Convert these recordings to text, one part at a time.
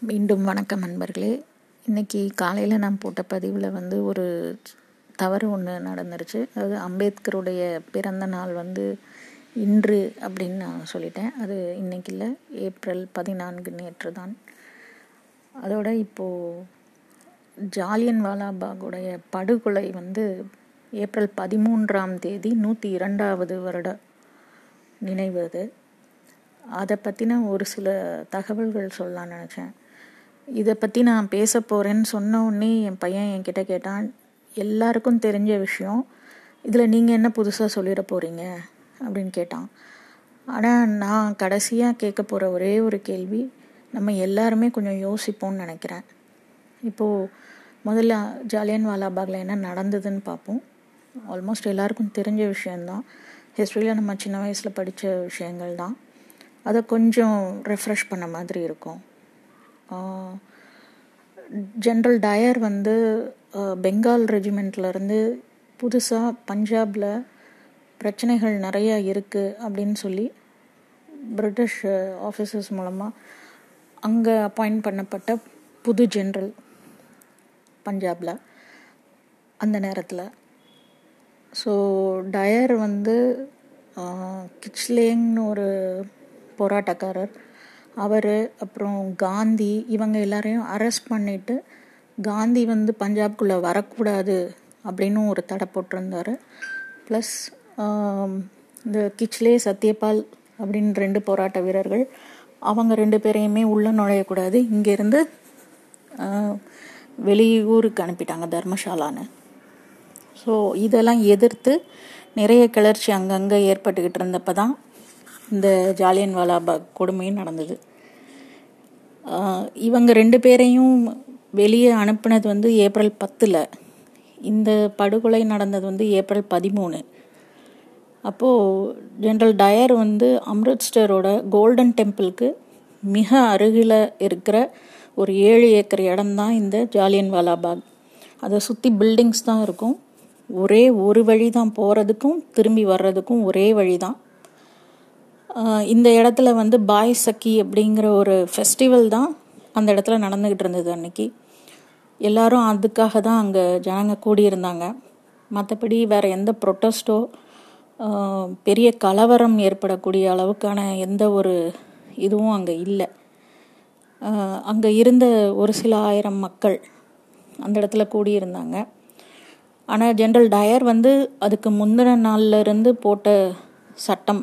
மீண்டும் வணக்கம் நண்பர்களே. இன்றைக்கி காலையில் நான் போட்ட பதிவில் வந்து ஒரு தவறு ஒன்று நடந்துருச்சு. அதாவது அம்பேத்கருடைய பிறந்த நாள் வந்து இன்று அப்படின்னு நான் சொல்லிட்டேன். அது இன்னைக்கு இல்லை ஏப்ரல் பதினான்கு நேற்று தான். அதோட இப்போது ஜாலியன் வாலாபாகுடைய படுகொலை வந்து ஏப்ரல் பதிமூன்றாம் தேதி நூற்றி இரண்டாவது வருட நினைவு அது. அதை பற்றின ஒரு சில தகவல்கள் சொல்லலாம்னு நினச்சேன். இதை பற்றி நான் பேச போகிறேன்னு சொன்ன உடனே என் பையன் என்கிட்ட கேட்டான் எல்லாருக்கும் தெரிஞ்ச விஷயம் இதில் நீங்கள் என்ன புதுசாக சொல்லிட போகிறீங்க அப்படின்னு கேட்டான். ஆனால் நான் கடைசியாக கேட்க போகிற ஒரே ஒரு கேள்வி நம்ம எல்லாருமே கொஞ்சம் யோசிப்போம்னு நினைக்கிறேன். இப்போது முதல்ல ஜாலியன் வாலாபாகில் என்ன நடந்ததுன்னு பார்ப்போம் ஆல்மோஸ்ட் எல்லாருக்கும் தெரிஞ்ச விஷயந்தான் ஹிஸ்ட்ரியில் நம்ம சின்ன வயசில் படித்த விஷயங்கள் தான் அதை கொஞ்சம் ரெஃப்ரெஷ் பண்ண மாதிரி இருக்கும். ஜென்ரல் டயர் வந்து பெங்கால் ரெஜிமெண்ட்லேருந்து புதுசாக பஞ்சாபில் பிரச்சனைகள் நிறையா இருக்குது அப்படின்னு சொல்லி பிரிட்டிஷ் ஆஃபீஸர்ஸ் மூலமாக அங்கே அப்பாயிண்ட் பண்ணப்பட்ட புது ஜென்ரல் பஞ்சாபில் அந்த நேரத்தில். ஸோ டயர் வந்து கிச்லேங்னு ஒரு போராட்டக்காரர். அவர் அப்புறம் காந்தி இவங்க எல்லாரையும் அரெஸ்ட் பண்ணிவிட்டு காந்தி வந்து பஞ்சாப்குள்ளே வரக்கூடாது அப்படின்னு ஒரு தடை போட்டிருந்தார். ப்ளஸ் இந்த கிச்லே சத்யபால் அப்படின்னு ரெண்டு போராட்ட வீரர்கள் அவங்க ரெண்டு பேரையுமே உள்ளே நுழையக்கூடாது. இங்கேருந்து வெளியூருக்கு அனுப்பிட்டாங்க தர்மசாலான்னு. ஸோ இதெல்லாம் எதிர்த்து நிறைய கிளர்ச்சி அங்கங்கே ஏற்பட்டுக்கிட்டு இருந்தப்போ தான் இந்த ஜாலியன்வாலா வாலாபாக் கொடுமையும் நடந்தது. இவங்க ரெண்டு பேரையும் வெளியே அனுப்புனது வந்து ஏப்ரல் பத்தில். இந்த படுகொலை நடந்தது வந்து ஏப்ரல் பதிமூணு. அப்போது ஜென்ரல் டயர் வந்து அம்ரிட்ஸ்டரோட கோல்டன் டெம்பிளுக்கு மிக அருகில் இருக்கிற ஒரு ஏழு ஏக்கர் இடம்தான் இந்த ஜாலியன் வாலாபாக் அதை சுற்றி பில்டிங்ஸ் தான் இருக்கும். ஒரே ஒரு வழி தான் போகிறதுக்கும் திரும்பி வர்றதுக்கும் ஒரே வழி தான் இந்த இடத்துல வந்து பாய் சக்கி அப்படிங்கிற ஒரு ஃபெஸ்டிவல் தான் அந்த இடத்துல நடந்துக்கிட்டு இருந்தது அன்னைக்கு. எல்லாரும் அதுக்காக தான் அங்கே ஜனங்க கூடியிருந்தாங்க. மற்றபடி வேறு எந்த ப்ரொட்டஸ்ட்டோ பெரிய கலவரம் ஏற்படக்கூடிய அளவுக்கான எந்த ஒரு இதுவும் அங்கே இல்லை. அங்கே இருந்த ஒரு சில ஆயிரம் மக்கள் அந்த இடத்துல கூடியிருந்தாங்க. ஆனால் ஜென்ரல் டயர் வந்து அதுக்கு முந்தின நாளில் இருந்து போட்ட சட்டம்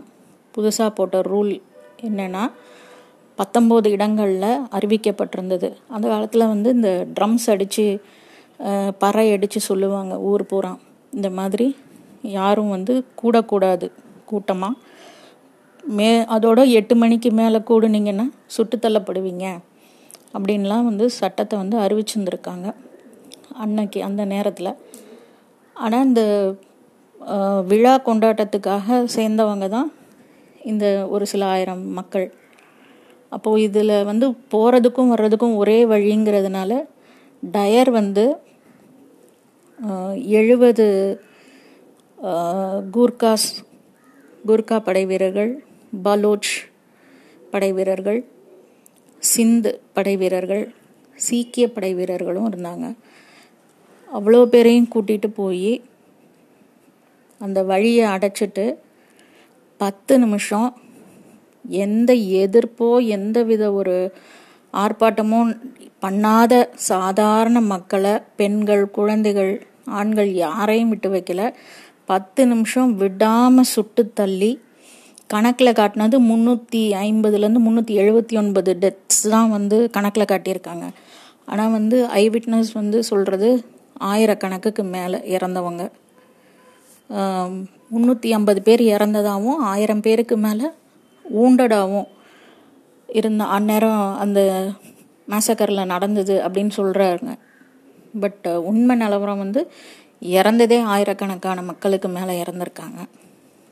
புதுசாக போட்ட ரூல் என்னென்னா பத்தொம்போது இடங்களில் அறிவிக்கப்பட்டிருந்தது. அந்த காலத்தில் வந்து இந்த ட்ரம்ஸ் அடித்து பறை அடித்து சொல்லுவாங்க ஊர் பூரா. இந்த மாதிரி யாரும் வந்து கூடக்கூடாது கூட்டமாக மே அதோட எட்டு மணிக்கு மேலே கூடுனீங்கன்னா சுட்டு தள்ளப்படுவீங்க அப்படின்லாம் வந்து சட்டத்தை வந்து அறிவிச்சிருந்துருக்காங்க அன்னைக்கு அந்த நேரத்தில். ஆனால் இந்த விழா கொண்டாட்டத்துக்காக சேர்ந்தவங்க தான் இந்த ஒரு சில ஆயிரம் மக்கள். அப்போது இதில் வந்து போகிறதுக்கும் வர்றதுக்கும் ஒரே வழிங்கிறதுனால டயர் வந்து எழுபது கூர்காஸ் கூர்கா படை வீரர்கள் பலோச் படை வீரர்கள் சிந்து படை வீரர்கள் சீக்கிய படை வீரர்களும் இருந்தாங்க. அவ்வளோ பேரையும் கூட்டிகிட்டு போய் அந்த வழியை அடைச்சிட்டு பத்து நிமிஷம். எந்த எதிர்ப்போ எந்த வித ஒரு ஆர்ப்பாட்டமோ பண்ணாத சாதாரண மக்களை பெண்கள் குழந்தைகள் ஆண்கள் யாரையும் விட்டு வைக்கல. பத்து நிமிஷம் விடாமல் சுட்டு தள்ளி கணக்கில் காட்டினது முந்நூற்றி ஐம்பதுலேருந்து முந்நூற்றி எழுபத்தி ஒன்பது டெத்ஸ் தான் வந்து கணக்கில் காட்டியிருக்காங்க. ஆனால் வந்து ஐ விட்னஸ் வந்து சொல்கிறது ஆயிரக்கணக்குக்கு மேலே இறந்தவங்க. முந்நூற்றி ஐம்பது பேர் இறந்ததாகவும் ஆயிரம் பேருக்கு மேலே ஊண்டடாகவும் இருந்த அந்நேரம் அந்த மேசக்கரில் நடந்தது அப்படின்னு சொல்கிறாருங்க பட் உண்மை நிலவரம் வந்து இறந்ததே ஆயிரக்கணக்கான மக்களுக்கு மேலே இறந்துருக்காங்க.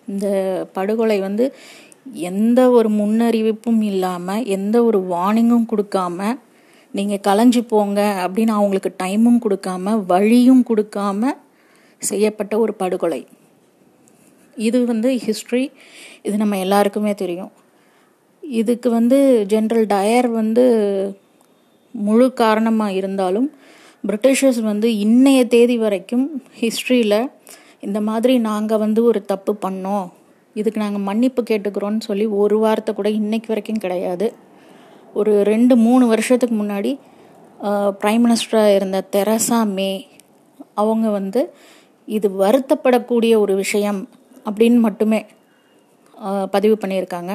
இந்த படுகொலை வந்து எந்த ஒரு முன்னறிவிப்பும் இல்லாமல் எந்த ஒரு வார்னிங்கும் கொடுக்காம நீங்கள் கலைஞ்சு போங்க அப்படின்னு அவங்களுக்கு டைமும் கொடுக்காம வழியும் கொடுக்காம செய்யப்பட்ட ஒரு படுகொலை. இது வந்து ஹிஸ்ட்ரி இது நம்ம எல்லாருக்குமே தெரியும். இதுக்கு வந்து ஜென்ரல் டயர் வந்து முழு காரணமாக இருந்தாலும் பிரிட்டிஷர்ஸ் வந்து இன்றைய தேதி வரைக்கும் ஹிஸ்ட்ரியில் இந்த மாதிரி நாங்கள் வந்து ஒரு தப்பு பண்ணோம். இதுக்கு நாங்கள் மன்னிப்பு கேட்டுக்கிறோன்னு சொல்லி ஒரு வார்த்தை கூட இன்னைக்கு வரைக்கும் கிடையாது. ஒரு ரெண்டு மூணு வருஷத்துக்கு முன்னாடி ப்ரைம் மினிஸ்டராக இருந்த தெரசா மே அவங்க வந்து இது வருத்தப்படக்கூடிய ஒரு விஷயம் அப்படின்னு மட்டுமே பதிவு பண்ணியிருக்காங்க.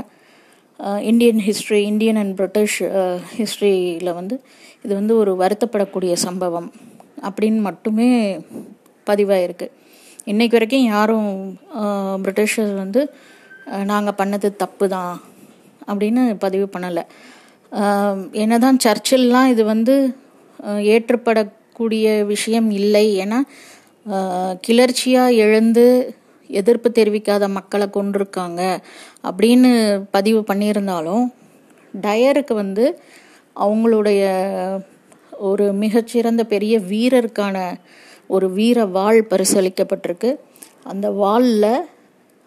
Indian history Indian and British ஹிஸ்ட்ரியில் வந்து இது வந்து ஒரு வருத்தப்படக்கூடிய சம்பவம் அப்படின்னு மட்டுமே பதிவாயிருக்கு. இன்றைக்கு வரைக்கும் யாரும் பிரிட்டிஷர் வந்து நாங்கள் பண்ணது தப்பு தான் அப்படின்னு பதிவு பண்ணலை. என்னதான் சர்ச்சில்லாம் இது வந்து ஏற்றுப்படக்கூடிய விஷயம் இல்லை ஏன்னா கிளர்ச்சியாக எழுந்து எதிர்ப்பு தெரிவிக்காத மக்களை கொண்டிருக்காங்க அப்படின்னு பதிவு பண்ணியிருந்தாலும் டயருக்கு வந்து அவங்களுடைய ஒரு மிகச்சிறந்த பெரிய வீரருக்கான ஒரு வீர வாள் பரிசளிக்கப்பட்டிருக்கு. அந்த வாளில்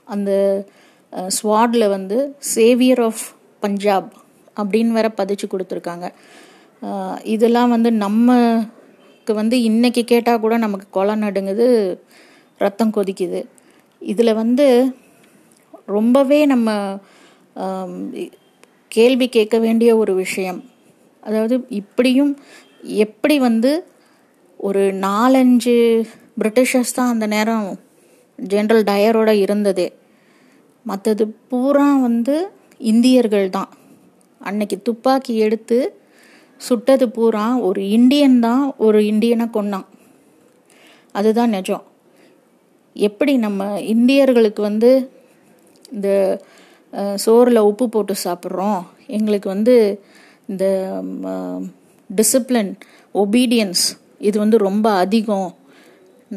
அந்த ஸ்வாடில் வந்து சேவியர் ஆஃப் பஞ்சாப் அப்படின்னு வேற பதிச்சு கொடுத்துருக்காங்க. இதெல்லாம் வந்து நம்ம நமக்கு வந்து இன்னைக்கு கேட்டால் கூட நமக்கு கொலை நடுங்குது ரத்தம் கொதிக்குது. இதில் வந்து ரொம்பவே நம்ம கேள்வி கேட்க வேண்டிய ஒரு விஷயம். அதாவது இப்படியும் எப்படி வந்து ஒரு நாலஞ்சு பிரிட்டிஷர்ஸ் தான் அந்த நேரம் ஜென்ரல் டயரோட இருந்ததே. மற்றது பூரா வந்து இந்தியர்கள் தான். அன்னைக்கு துப்பாக்கி எடுத்து சுட்டது பூரா ஒரு இந்தியன் தான் ஒரு இந்தியனை கொன்னான். அதுதான் நிஜம். எப்படி நம்ம இந்தியர்களுக்கு வந்து இந்த சோறில் உப்பு போட்டு சாப்பிட்றோம்? எங்களுக்கு வந்து இந்த டிசிப்ளின் ஒபீடியன்ஸ் இது வந்து ரொம்ப அதிகம்.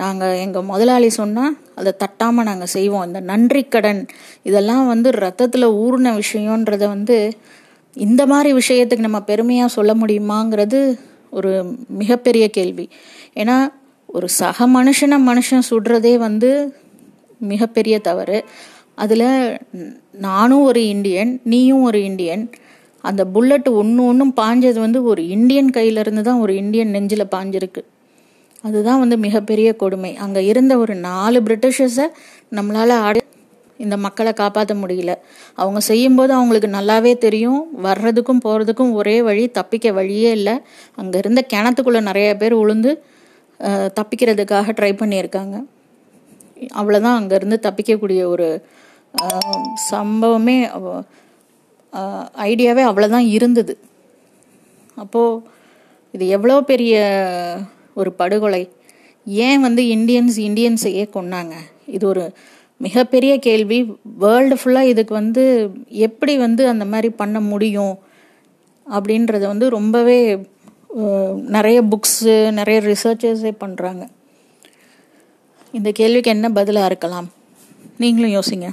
நாங்கள் எங்கள் முதலாளி சொன்னால் அதை தட்டாமல் நாங்கள் செய்வோம். இந்த நன்றி கடன் இதெல்லாம் வந்து ரத்தத்தில் ஊறின விஷயன்றத வந்து இந்த மாதிரி விஷயத்துக்கு நம்ம பெருமையாக சொல்ல முடியுமாங்கிறது ஒரு மிகப்பெரிய கேள்வி. ஏன்னா ஒரு சக மனுஷனை மனுஷன் சுடுறதே வந்து மிகப்பெரிய தவறு. அதில் நானும் ஒரு இந்தியன் நீயும் ஒரு இந்தியன். அந்த புல்லட் ஒன்று ஒன்றும் பாஞ்சது வந்து ஒரு இந்தியன் கையிலேருந்து தான் ஒரு இந்தியன் நெஞ்சில் பாஞ்சிருக்கு. அதுதான் வந்து மிகப்பெரிய கொடுமை. அங்கே இருந்த ஒரு நாலு பிரிட்டிஷர்ஸை நம்மளால் ஆடு இந்த மக்களை காப்பாற்ற முடியல. அவங்க செய்யும்போது அவங்களுக்கு நல்லாவே தெரியும். வர்றதுக்கும் போகிறதுக்கும் ஒரே வழி தப்பிக்க வழியே இல்லை. அங்கே இருந்த கிணத்துக்குள்ளே நிறைய பேர் உளுந்து தப்பிக்கிறதுக்காக ட்ரை பண்ணியிருக்காங்க. அவ்வளோதான் அங்கேருந்து தப்பிக்கக்கூடிய ஒரு சம்பவமே ஐடியாவே அவ்வளோதான் இருந்தது. அப்போது இது எவ்வளோ பெரிய ஒரு படுகொலை. ஏன் வந்து இந்தியன்ஸ் இந்தியன்ஸையே கொன்னாங்க? இது ஒரு மிகப்பெரிய கேள்வி. வேர்ல்டு ஃபுல்லாக இதுக்கு வந்து எப்படி வந்து அந்த மாதிரி பண்ண முடியும் அப்படின்றத வந்து ரொம்பவே நிறைய புக்ஸு நிறைய ரிசர்ச்சர்ஸே பண்ணுறாங்க இந்த கேள்விக்கு என்ன பதிலாக இருக்கலாம்? நீங்களும் யோசிங்க.